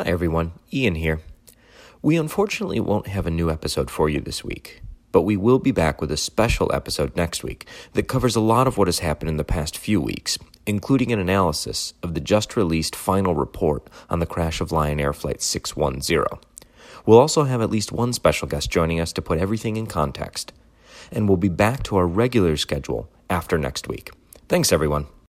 Hi, everyone. Ian here. We unfortunately won't have a new episode for you this week, but we will be back with a special episode next week that covers a lot of what has happened in the past few weeks, including an analysis of the just released final report on the crash of Lion Air Flight 610. We'll also have at least one special guest joining us to put everything in context, and we'll be back to our regular schedule after next week. Thanks, everyone.